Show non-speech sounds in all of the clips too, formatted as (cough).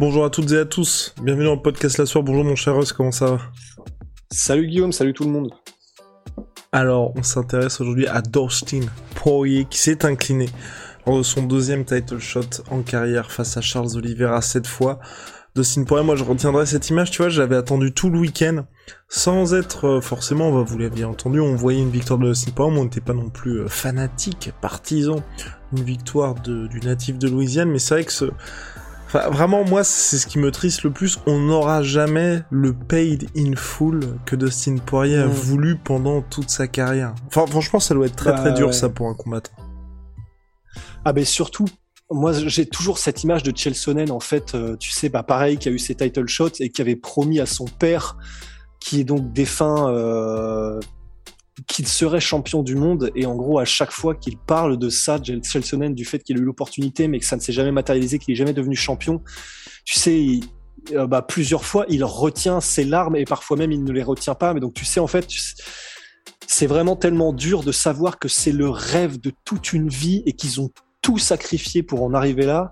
Bonjour à toutes et à tous. Bienvenue dans le podcast La Soir. Bonjour mon cher Ross, comment ça va Salut Guillaume, salut tout le monde. Alors, on s'intéresse aujourd'hui à Dustin Poirier qui s'est incliné lors de son deuxième title shot en carrière face à Charles Oliveira cette fois. Dustin Poirier, moi je retiendrai cette image, tu vois, j'avais attendu tout le week-end sans être euh, forcément, bah, vous l'aviez entendu, on voyait une victoire de Dustin Poirier, mais on n'était pas non plus euh, fanatique, partisan, une victoire du natif de Louisiane, mais c'est vrai que ce, Enfin, vraiment, moi, c'est ce qui me triste le plus. On n'aura jamais le paid in full que Dustin Poirier a Mm. voulu pendant toute sa carrière. Enfin, franchement, ça doit être très très Bah, dur, ouais. ça, pour un combattant. Ah ben surtout, moi j'ai toujours cette image de Chelsonen en fait, euh, tu sais, bah pareil, qui a eu ses title shots et qui avait promis à son père, qui est donc défunt, euh, qu'il serait champion du monde. Et en gros, à chaque fois qu'il parle de ça, Chelsonen, du fait qu'il a eu l'opportunité, mais que ça ne s'est jamais matérialisé, qu'il est jamais devenu champion, tu sais, euh, bah, plusieurs fois, il retient ses larmes et parfois même il ne les retient pas. Mais donc tu sais, en fait, c'est vraiment tellement dur de savoir que c'est le rêve de toute une vie et qu'ils ont tout sacrifié pour en arriver là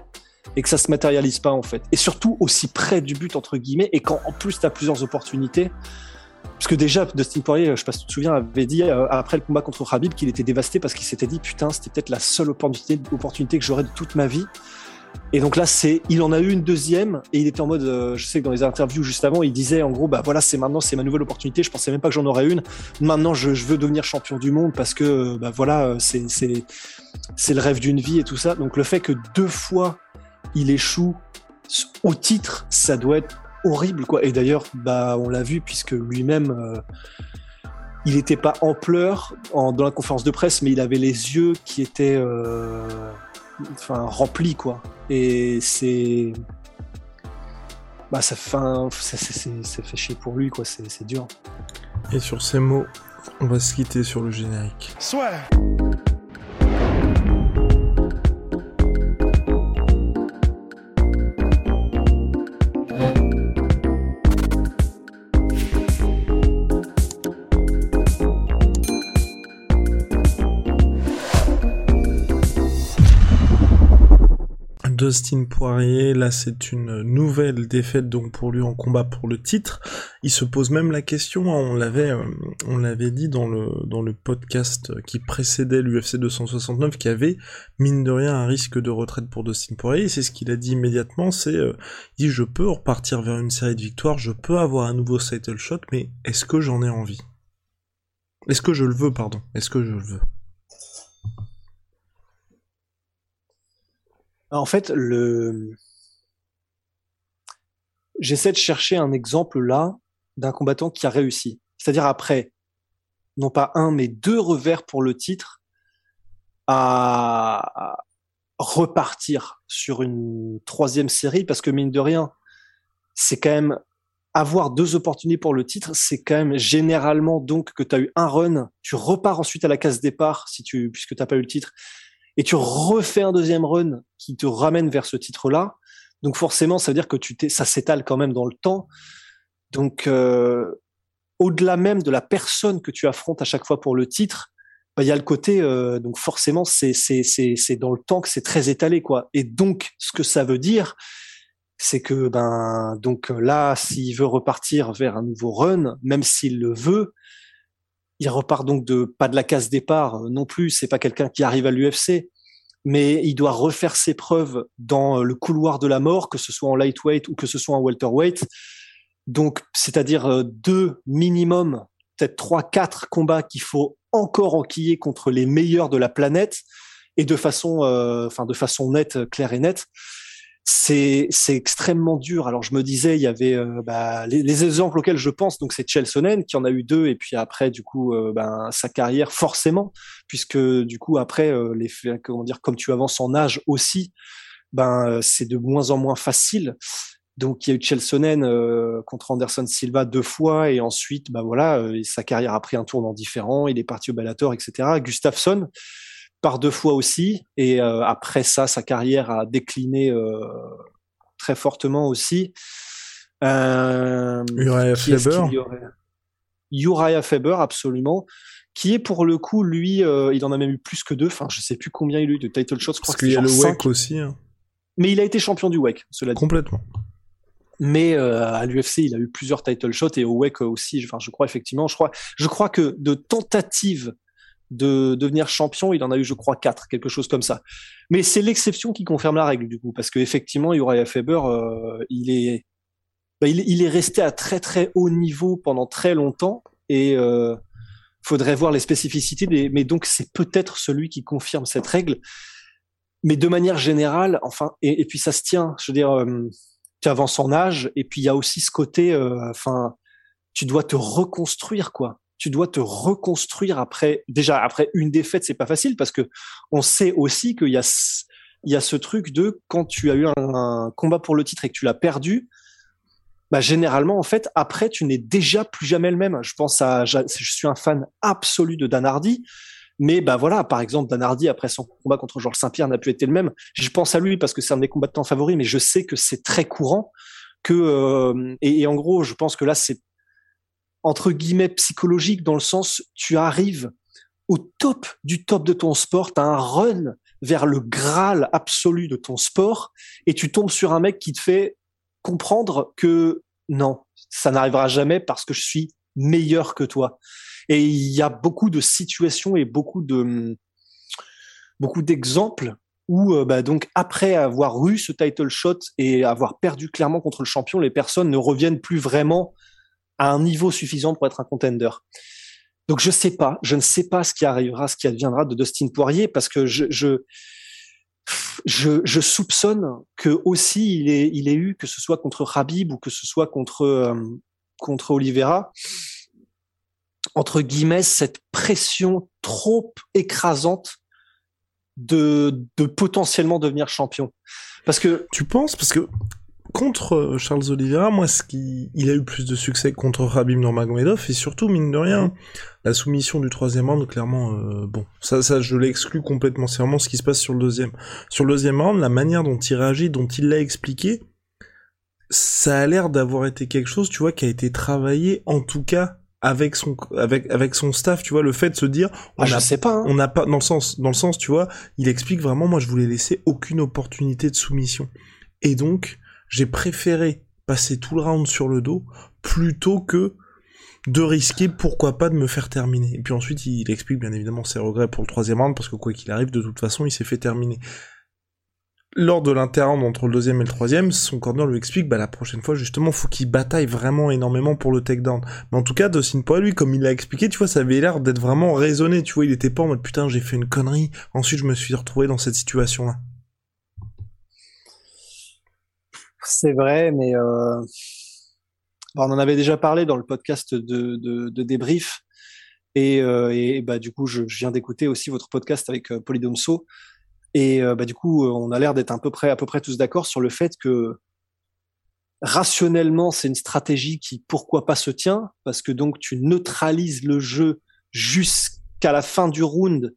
et que ça se matérialise pas en fait. Et surtout aussi près du but entre guillemets et quand en plus tu as plusieurs opportunités. Parce que déjà, Dustin Poirier, je sais pas si tu te souviens, avait dit euh, après le combat contre Khabib qu'il était dévasté parce qu'il s'était dit putain, c'était peut-être la seule opportunité, que j'aurais de toute ma vie. Et donc là, c'est, il en a eu une deuxième et il était en mode, euh, je sais que dans les interviews juste avant, il disait en gros, bah voilà, c'est maintenant, c'est ma nouvelle opportunité. Je pensais même pas que j'en aurais une. Maintenant, je, je veux devenir champion du monde parce que, euh, bah voilà, c'est, c'est, c'est le rêve d'une vie et tout ça. Donc le fait que deux fois il échoue au titre, ça doit être horrible quoi. Et d'ailleurs, bah on l'a vu puisque lui-même, euh, il n'était pas en pleurs en- dans la conférence de presse, mais il avait les yeux qui étaient, euh, enfin remplis quoi. Et c'est, bah ça fait, un- ça, ça- ça- ça fait chier pour lui quoi. C'est c'est dur. Et sur ces mots, on va se quitter sur le générique. Dustin Poirier, là c'est une nouvelle défaite donc pour lui en combat pour le titre. Il se pose même la question, hein, on l'avait euh, on l'avait dit dans le podcast qui précédait l'UFC 269 qu'il y avait mine de rien un risque de retraite pour Dustin Poirier, c'est ce qu'il a dit immédiatement, c'est euh, dit je peux repartir vers une série de victoires, je peux avoir un nouveau title shot, mais est-ce que j'en ai envie? Est-ce que je le veux, pardon? Est-ce que je le veux? En fait, j'essaie de chercher un exemple là d'un combattant qui a réussi. C'est-à-dire après, non pas un, mais deux revers pour le titre, à repartir sur une troisième série, parce que mine de rien, c'est quand même avoir deux opportunités pour le titre, c'est quand même généralement donc que tu as eu un run, tu repars ensuite à la case départ si tu puisque pas eu le titre et tu refais un deuxième run qui te ramène vers ce titre-là. Donc forcément, ça veut dire que tu ça s'étale quand même dans le temps. Donc euh, au-delà même de la personne que tu affrontes à chaque fois pour le titre, bah, il y a le côté euh, donc forcément c'est c'est c'est c'est dans le temps que c'est très étalé quoi. Et donc ce que ça veut dire, c'est que ben donc là s'il veut repartir vers un nouveau run, même s'il le veut, il repart donc de pas de la case départ euh, non plus. C'est pas quelqu'un qui arrive à l'UFC, mais il doit refaire ses preuves dans euh, le couloir de la mort, que ce soit en lightweight ou que ce soit en welterweight. Donc, c'est-à-dire euh, deux minimum, peut-être trois, quatre combats qu'il faut encore enquiller contre les meilleurs de la planète et de façon, enfin de façon nette, claire et nette c'est extrêmement dur. Alors je me disais, il y avait euh, bah, les, les exemples auxquels je pense, donc c'est Chelsonen qui en a eu deux, et puis après du coup euh, ben, sa carrière forcément, puisque du coup après euh, les comment dire, comme tu avances en âge aussi, ben c'est de moins en moins facile. Donc il y a eu Chelsonen euh, contre Anderson Silva deux fois et ensuite bah voilà euh, sa carrière a pris un tournant différent. Il est parti au Bellator etc. Gustafsson par deux fois aussi et euh, après ça sa carrière a décliné très fortement aussi. Uriah Faber. Uriah Faber absolument qui est pour le coup lui il en a même eu plus que deux. Enfin je sais plus combien il a eu de title shots. Parce qu'il y a le WEC aussi. Hein. Mais il a été champion du WEC, cela dit. Complètement. Mais euh, à l'UFC, il a eu plusieurs title shots et au WEC aussi. Enfin, je crois effectivement, je crois, je crois que de tentatives de devenir champion, il en a eu, je crois, quatre, quelque chose comme ça. Mais c'est l'exception qui confirme la règle du coup, parce que effectivement, Uriah Faber, euh, il est, bah, il, il, est resté à très très haut niveau pendant très longtemps et euh, faudrait voir les spécificités. Mais donc c'est peut-être celui qui confirme cette règle. Mais de manière générale, enfin, et, et puis ça se tient. Je veux dire. Euh, tu avances en âge et puis il y a aussi ce côté euh, enfin tu dois te reconstruire quoi tu dois te reconstruire après déjà après une défaite c'est pas facile parce que on sait aussi qu'il y a il y a ce truc de quand tu as eu un, combat pour le titre et que tu l'as perdu bah généralement en fait après tu n'es déjà plus jamais le même je pense à je suis un fan absolu de Dan Hardy mais bah voilà, par exemple, Dan Hardy, après son combat contre Georges Saint-Pierre, n'a plus été le même. Je pense à lui parce que c'est un de mes combattants favoris, mais je sais que c'est très courant. Que euh, et, en gros, je pense que là, c'est entre guillemets psychologique dans le sens, tu arrives au top du top de ton sport, tu as un run vers le graal absolu de ton sport, et tu tombes sur un mec qui te fait comprendre que non, ça n'arrivera jamais parce que je suis meilleur que toi. Et il y a beaucoup de situations et beaucoup de beaucoup d'exemples où euh, bah, donc après avoir eu ce title shot et avoir perdu clairement contre le champion, les personnes ne reviennent plus vraiment à un niveau suffisant pour être un contender. Donc je sais pas, je ne sais pas ce qui arrivera, ce qui adviendra de Dustin Poirier parce que je je soupçonne que aussi il est il est eu que ce soit contre Rabib ou que ce soit contre euh, contre Oliveira entre guillemets, cette pression trop écrasante de, de potentiellement devenir champion. Parce que... Tu penses? Parce que contre euh, Charles Oliveira, moi, ce qui, il a eu plus de succès contre Rabim Nurmagomedov et surtout, mine de rien, la soumission du troisième round, clairement, euh, bon, ça, ça, je l'exclus complètement. C'est vraiment ce qui se passe sur le deuxième. Sur le deuxième round, la manière dont il réagit, dont il l'a expliqué, ça a l'air d'avoir été quelque chose, tu vois, qui a été travaillé, en tout cas, avec son avec avec son staff tu vois le fait de se dire on ah, je sais pas hein. on n'a pas dans le sens dans le sens tu vois il explique vraiment moi je voulais laisser aucune opportunité de soumission et donc j'ai préféré passer tout le round sur le dos plutôt que de risquer pourquoi pas de me faire terminer et puis ensuite il explique bien évidemment ses regrets pour le troisième round parce que quoi qu'il arrive de toute façon il s'est fait terminer lors de l'interround entre le deuxième et le troisième, son corner lui explique, bah, la prochaine fois, justement, faut qu'il bataille vraiment énormément pour le takedown. Mais en tout cas, Dustin Poirier, lui, comme il l'a expliqué, tu vois, ça avait l'air d'être vraiment raisonné, tu vois, il était pas en mode, putain, j'ai fait une connerie, ensuite je me suis retrouvé dans cette situation-là. C'est vrai, mais euh... on en avait déjà parlé dans le podcast de, débrief, et, euh, bah, du coup, je, viens d'écouter aussi votre podcast avec euh, Polydomso, et bah, du coup, on a l'air d'être à peu près, à peu près tous d'accord sur le fait que rationnellement, c'est une stratégie qui, pourquoi pas, se tient, parce que donc tu neutralises le jeu jusqu'à la fin du round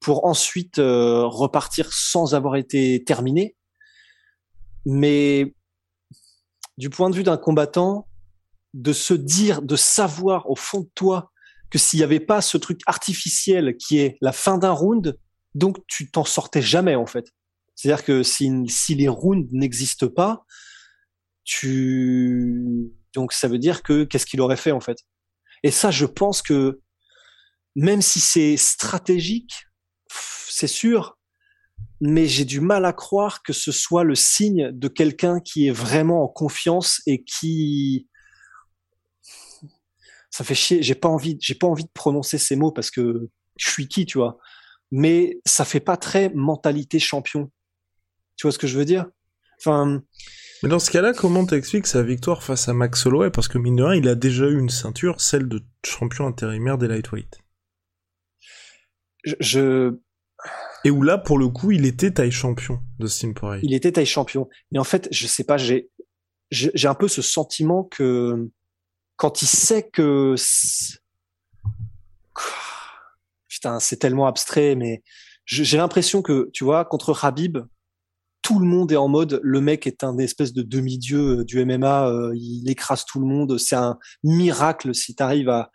pour ensuite repartir sans avoir été terminé. Mais du point de vue d'un combattant, de se dire, de savoir au fond de toi que s'il n'y avait pas ce truc artificiel qui est la fin d'un round, donc tu t'en sortais jamais en fait. C'est-à-dire que si, si les rounds n'existent pas, tu donc ça veut dire que qu'est-ce qu'il aurait fait en fait? Et ça, je pense que même si c'est stratégique, c'est sûr, mais j'ai du mal à croire que ce soit le signe de quelqu'un qui est vraiment en confiance et qui ça fait chier. J'ai pas envie, j'ai pas envie de prononcer ces mots parce que je suis qui, tu vois mais ça fait pas très mentalité champion. Tu vois ce que je veux dire? Enfin. Mais dans ce cas-là, comment t'expliques sa victoire face à Max Holloway? Parce que mine de rien, il a déjà eu une ceinture, celle de champion intérimaire des lightweight. Je, je... Et où là, pour le coup, il était taille champion de Poirier. Il était taille champion. Mais en fait, je sais pas, j'ai j'ai un peu ce sentiment que quand il sait que putain, c'est tellement abstrait, mais j'ai l'impression que tu vois contre Habib, tout le monde est en mode le mec est un espèce de demi-dieu euh, du MMA, euh, il écrase tout le monde, c'est un miracle si tu arrives à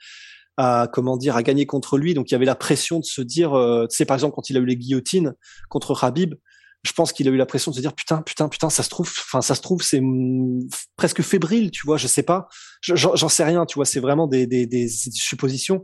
à comment dire à gagner contre lui. Donc il y avait la pression de se dire, euh, tu par exemple quand il a eu les guillotines contre Habib, je pense qu'il a eu la pression de se dire putain putain putain ça se trouve, enfin ça se trouve c'est presque fébrile, tu vois, je sais pas, j'en sais rien, tu vois, c'est vraiment des, des, des suppositions.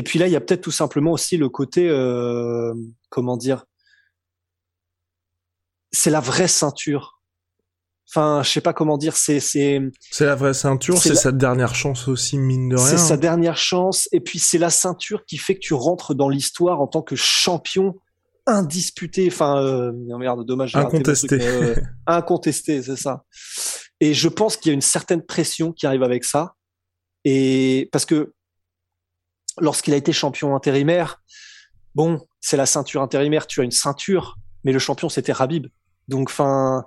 Et puis là, il y a peut-être tout simplement aussi le côté, euh, comment dire, c'est la vraie ceinture. Enfin, je sais pas comment dire, c'est c'est c'est la vraie ceinture, c'est sa dernière chance aussi mine de rien. C'est sa dernière chance et puis c'est la ceinture qui fait que tu rentres dans l'histoire en tant que champion indisputé, enfin euh, merde, dommage, incontesté, euh, (laughs) incontesté, c'est ça. Et je pense qu'il y a une certaine pression qui arrive avec ça et parce que lorsqu'il a été champion intérimaire, bon, c'est la ceinture intérimaire, tu as une ceinture, mais le champion c'était Rabib. Donc, enfin,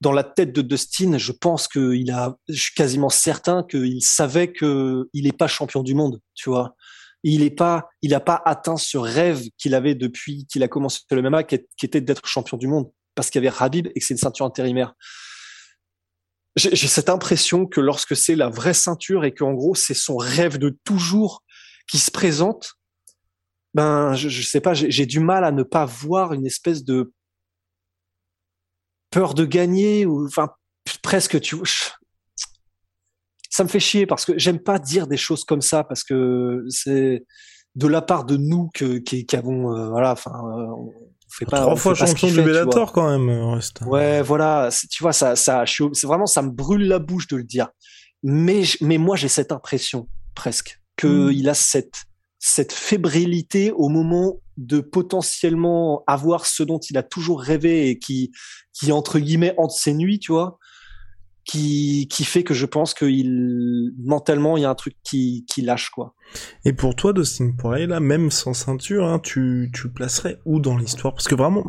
dans la tête de Dustin, je pense qu'il a, je suis quasiment certain qu'il savait qu'il n'est pas champion du monde, tu vois. Il est pas, il n'a pas atteint ce rêve qu'il avait depuis qu'il a commencé le MMA, qui, était d'être champion du monde, parce qu'il y avait Rabib et que c'est une ceinture intérimaire. J'ai cette impression que lorsque c'est la vraie ceinture et qu'en gros c'est son rêve de toujours qui se présente, ben je, je sais pas, j'ai du mal à ne pas voir une espèce de peur de gagner ou enfin presque tu ça me fait chier parce que j'aime pas dire des choses comme ça parce que c'est de la part de nous que qui, qui avons euh, voilà enfin euh, on fait pas trois fois champion du Bellator quand même euh, reste. ouais voilà tu vois ça ça c'est vraiment ça me brûle la bouche de le dire. Mais mais moi j'ai cette impression presque que hmm. il a cette cette fébrilité au moment de potentiellement avoir ce dont il a toujours rêvé et qui, qui entre guillemets entre ses nuits, tu vois, qui, qui fait que je pense qu'il mentalement il y a un truc qui, qui lâche quoi. Et pour toi, Dustin Poirier, là, même sans ceinture, hein, tu, tu placerais où dans l'histoire? Parce que vraiment,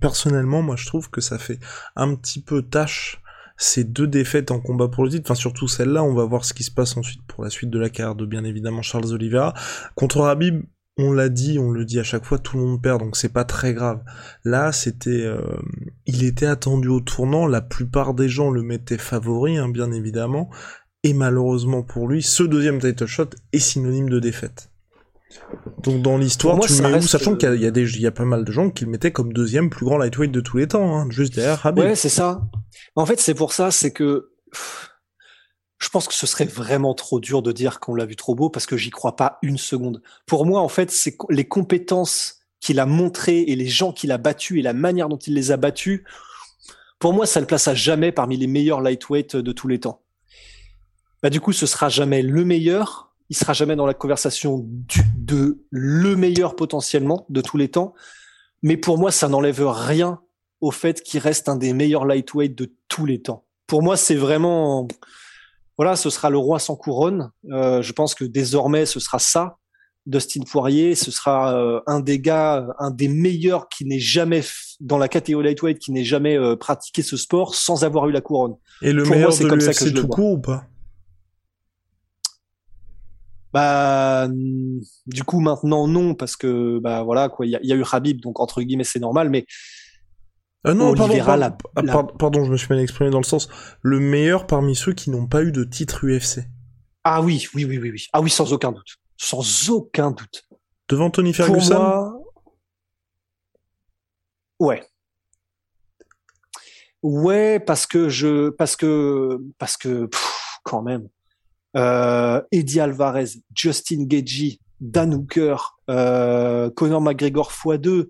personnellement, moi, je trouve que ça fait un petit peu tâche ces deux défaites en combat pour le titre, enfin surtout celle-là, on va voir ce qui se passe ensuite pour la suite de la carrière de bien évidemment Charles Oliveira. Contre Habib, on l'a dit, on le dit à chaque fois, tout le monde perd, donc c'est pas très grave. Là, c'était, euh, il était attendu au tournant, la plupart des gens le mettaient favori, hein, bien évidemment, et malheureusement pour lui, ce deuxième title shot est synonyme de défaite. Donc dans l'histoire, tu mets où, sachant qu'il y a, des, il y a pas mal de gens qui le mettaient comme deuxième plus grand lightweight de tous les temps, hein, juste derrière Habib. Ouais, c'est ça. En fait, c'est pour ça, c'est que je pense que ce serait vraiment trop dur de dire qu'on l'a vu trop beau parce que j'y crois pas une seconde. Pour moi, en fait, c'est les compétences qu'il a montrées et les gens qu'il a battus et la manière dont il les a battus. Pour moi, ça le place à jamais parmi les meilleurs lightweight de tous les temps. Bah, du coup, ce sera jamais le meilleur. Il sera jamais dans la conversation de le meilleur potentiellement de tous les temps. Mais pour moi, ça n'enlève rien au fait qu'il reste un des meilleurs lightweight de tous les temps. Pour moi, c'est vraiment voilà, ce sera le roi sans couronne. Euh, je pense que désormais, ce sera ça. Dustin Poirier, ce sera euh, un des gars, un des meilleurs qui n'ait jamais dans la catégorie lightweight, qui n'ait jamais euh, pratiqué ce sport sans avoir eu la couronne. Et le meilleur c'est comme ça que je tout court ou pas? Bah, du coup maintenant non parce que bah voilà quoi, il y, y, a eu Habib donc entre guillemets c'est normal, mais ah non, pardon, pardon, je me suis mal exprimé dans le sens le meilleur parmi ceux qui n'ont pas eu de titre UFC. Ah oui, oui, oui, oui, oui. Ah oui, sans aucun doute, sans aucun doute. Devant Tony Ferguson. Ouais. Ouais, parce que je, parce que, parce que, quand même. Euh, Eddie Alvarez, Justin Gagey, Dan Hooker, euh, Conor McGregor x2,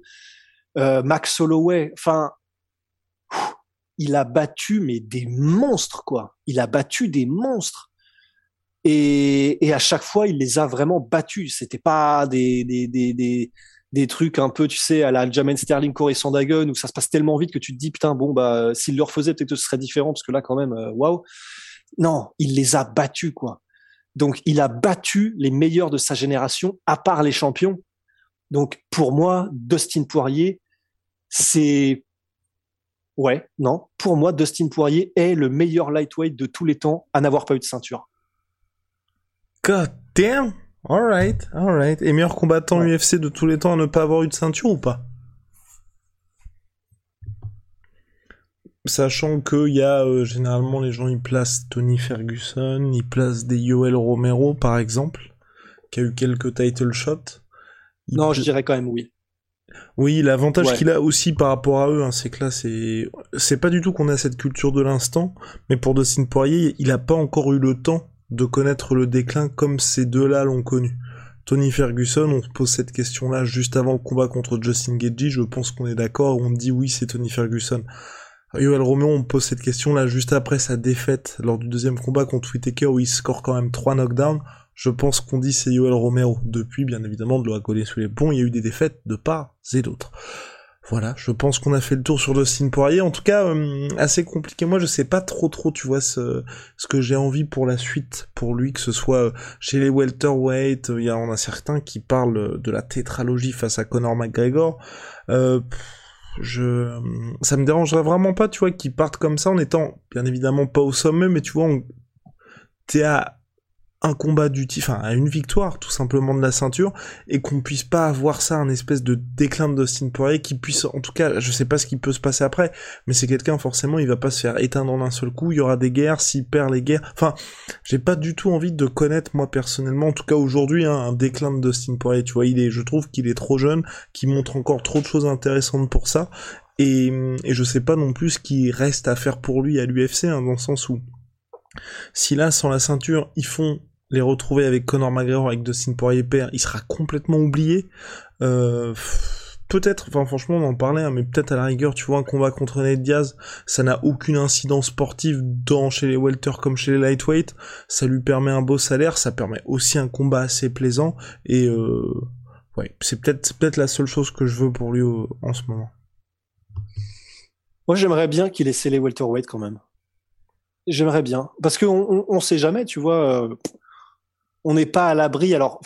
euh, Max Holloway. Enfin, il a battu mais des monstres quoi. Il a battu des monstres. Et, et à chaque fois, il les a vraiment battus. C'était pas des, des, des, des, des trucs un peu, tu sais, à la Jamen Sterling, Corey Sandhagen, où ça se passe tellement vite que tu te dis, putain, bon, bah, s'il le refaisait, peut-être que ce serait différent, parce que là, quand même, euh, waouh. Non, il les a battus, quoi. Donc, il a battu les meilleurs de sa génération, à part les champions. Donc, pour moi, Dustin Poirier, c'est Ouais, non. Pour moi, Dustin Poirier est le meilleur lightweight de tous les temps à n'avoir pas eu de ceinture. God damn! Alright, alright. Et meilleur combattant UFC de tous les temps à ne pas avoir eu de ceinture ou pas? Sachant qu'il y a euh, généralement les gens ils placent Tony Ferguson, ils placent des Yoel Romero par exemple, qui a eu quelques title shots. non, je dirais quand même oui. Oui, l'avantage qu'il a aussi par rapport à eux, hein, c'est que là, c'est c'est pas du tout qu'on a cette culture de l'instant, mais pour Dustin Poirier, il a pas encore eu le temps de connaître le déclin comme ces deux-là l'ont connu. Tony Ferguson, on se pose cette question-là juste avant le combat contre Justin Gaethje, je pense qu'on est d'accord, on dit oui, c'est Tony Ferguson. Yoel Romeo, on pose cette question-là juste après sa défaite lors du deuxième combat contre Whitaker où il score quand même trois knockdowns je pense qu'on dit c'est Yoel Romero. Depuis, bien évidemment, de l'eau à sous les ponts, il y a eu des défaites de part et d'autre. Voilà, je pense qu'on a fait le tour sur Dustin Poirier. En tout cas, euh, assez compliqué. Moi, je sais pas trop trop, tu vois, ce, ce que j'ai envie pour la suite, pour lui, que ce soit euh, chez les welterweight. Il y en a certains qui parlent de la tétralogie face à Conor McGregor. Euh, je, ça me dérangerait vraiment pas, tu vois, qu'ils partent comme ça en étant, bien évidemment, pas au sommet, mais tu vois, on... t'es à un combat du enfin à une victoire tout simplement de la ceinture et qu'on puisse pas avoir ça un espèce de déclin de Dustin Poirier qui puisse en tout cas je sais pas ce qui peut se passer après mais c'est quelqu'un forcément il va pas se faire éteindre en un seul coup il y aura des guerres s'il perd les guerres enfin j'ai pas du tout envie de connaître moi personnellement en tout cas aujourd'hui hein, un déclin de Dustin Poirier tu vois il est je trouve qu'il est trop jeune qui montre encore trop de choses intéressantes pour ça et, et je sais pas non plus ce qui reste à faire pour lui à l'UFC hein, dans le sens où si là, sans la ceinture, ils font les retrouver avec Conor McGregor, avec Dustin Poirier père, il sera complètement oublié. Euh, peut-être, enfin franchement on en parlait, hein, mais peut-être à la rigueur, tu vois, un combat contre Ned Diaz, ça n'a aucune incidence sportive dans chez les welter comme chez les lightweight, ça lui permet un beau salaire, ça permet aussi un combat assez plaisant, et euh, ouais, c'est peut-être peut-être la seule chose que je veux pour lui en ce moment. Moi j'aimerais bien qu'il ait les welterweight quand même. J'aimerais bien, parce qu'on on, sait jamais, tu vois. Euh, on n'est pas à l'abri. Alors,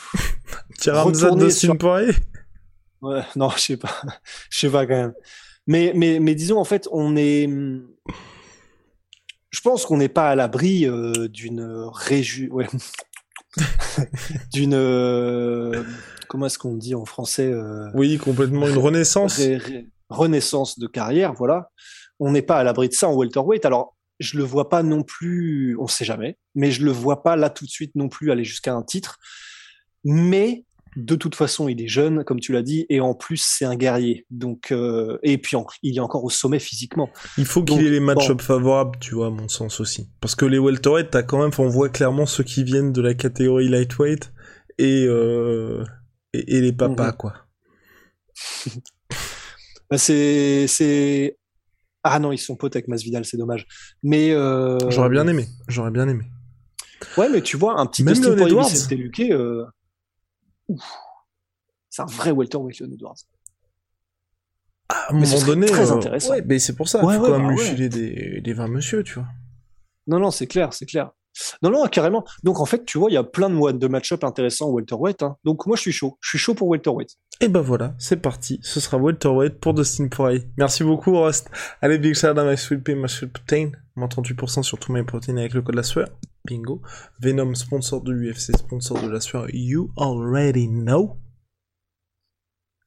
(laughs) retourner sur... Ouais, Non, je sais pas. (laughs) Je sais pas quand même. Mais, mais, mais disons, en fait, on est. Je pense qu'on n'est pas à l'abri euh, d'une réju... Ouais. (laughs) d'une. Euh, comment est-ce qu'on dit en français euh, Oui, complètement. Une renaissance. renaissance de carrière, voilà. On n'est pas à l'abri de ça en welterweight. Alors, je le vois pas non plus, on sait jamais, mais je le vois pas là tout de suite non plus aller jusqu'à un titre. Mais de toute façon, il est jeune, comme tu l'as dit, et en plus c'est un guerrier. Donc euh, et puis il est encore au sommet physiquement. Il faut qu'il ait les match-ups favorables, tu vois, à mon sens aussi. Parce que les welterweight, t'as quand même, on voit clairement ceux qui viennent de la catégorie lightweight et euh, et, les papas mhm. quoi. (laughs) Bah, c'est c'est ah non, ils sont potes avec Masvidal, c'est dommage. Mais euh... j'aurais bien aimé. J'aurais bien aimé. Ouais, mais tu vois, un petit Même Dustin Poirier c'était euh... c'est un vrai welterweight, Leon Edwards. Ah, à un moment donné, très euh... intéressant. Ouais, mais c'est pour ça. Ouais, faut quand même bah lui filer des, des 20 monsieur, tu vois. Non, non, c'est clair, c'est clair. Non, non, carrément. Donc en fait, tu vois, il y a plein de, de match-up intéressants au welterweight. Hein. Donc moi, je suis chaud. Je suis chaud pour welterweight. Et ben voilà, c'est parti. Ce sera welterweight pour Dustin Poirier. Merci beaucoup, Rust. Allez, big shout out my sweet pea, my sweet protein. Moins 38% sur tous mes protéines avec le code la sueur? Bingo. Venom, sponsor de l'UFC, sponsor de la sueur. You already know.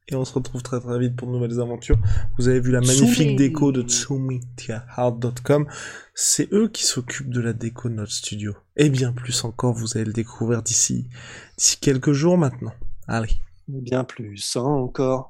Et on se retrouve très très vite pour de nouvelles aventures. Vous avez vu la magnifique déco de TsumiTiaHard.com. C'est eux qui s'occupent de la déco de notre studio. Et bien plus encore, vous allez le découvrir d'ici, d'ici quelques jours maintenant. Allez. Bien plus encore.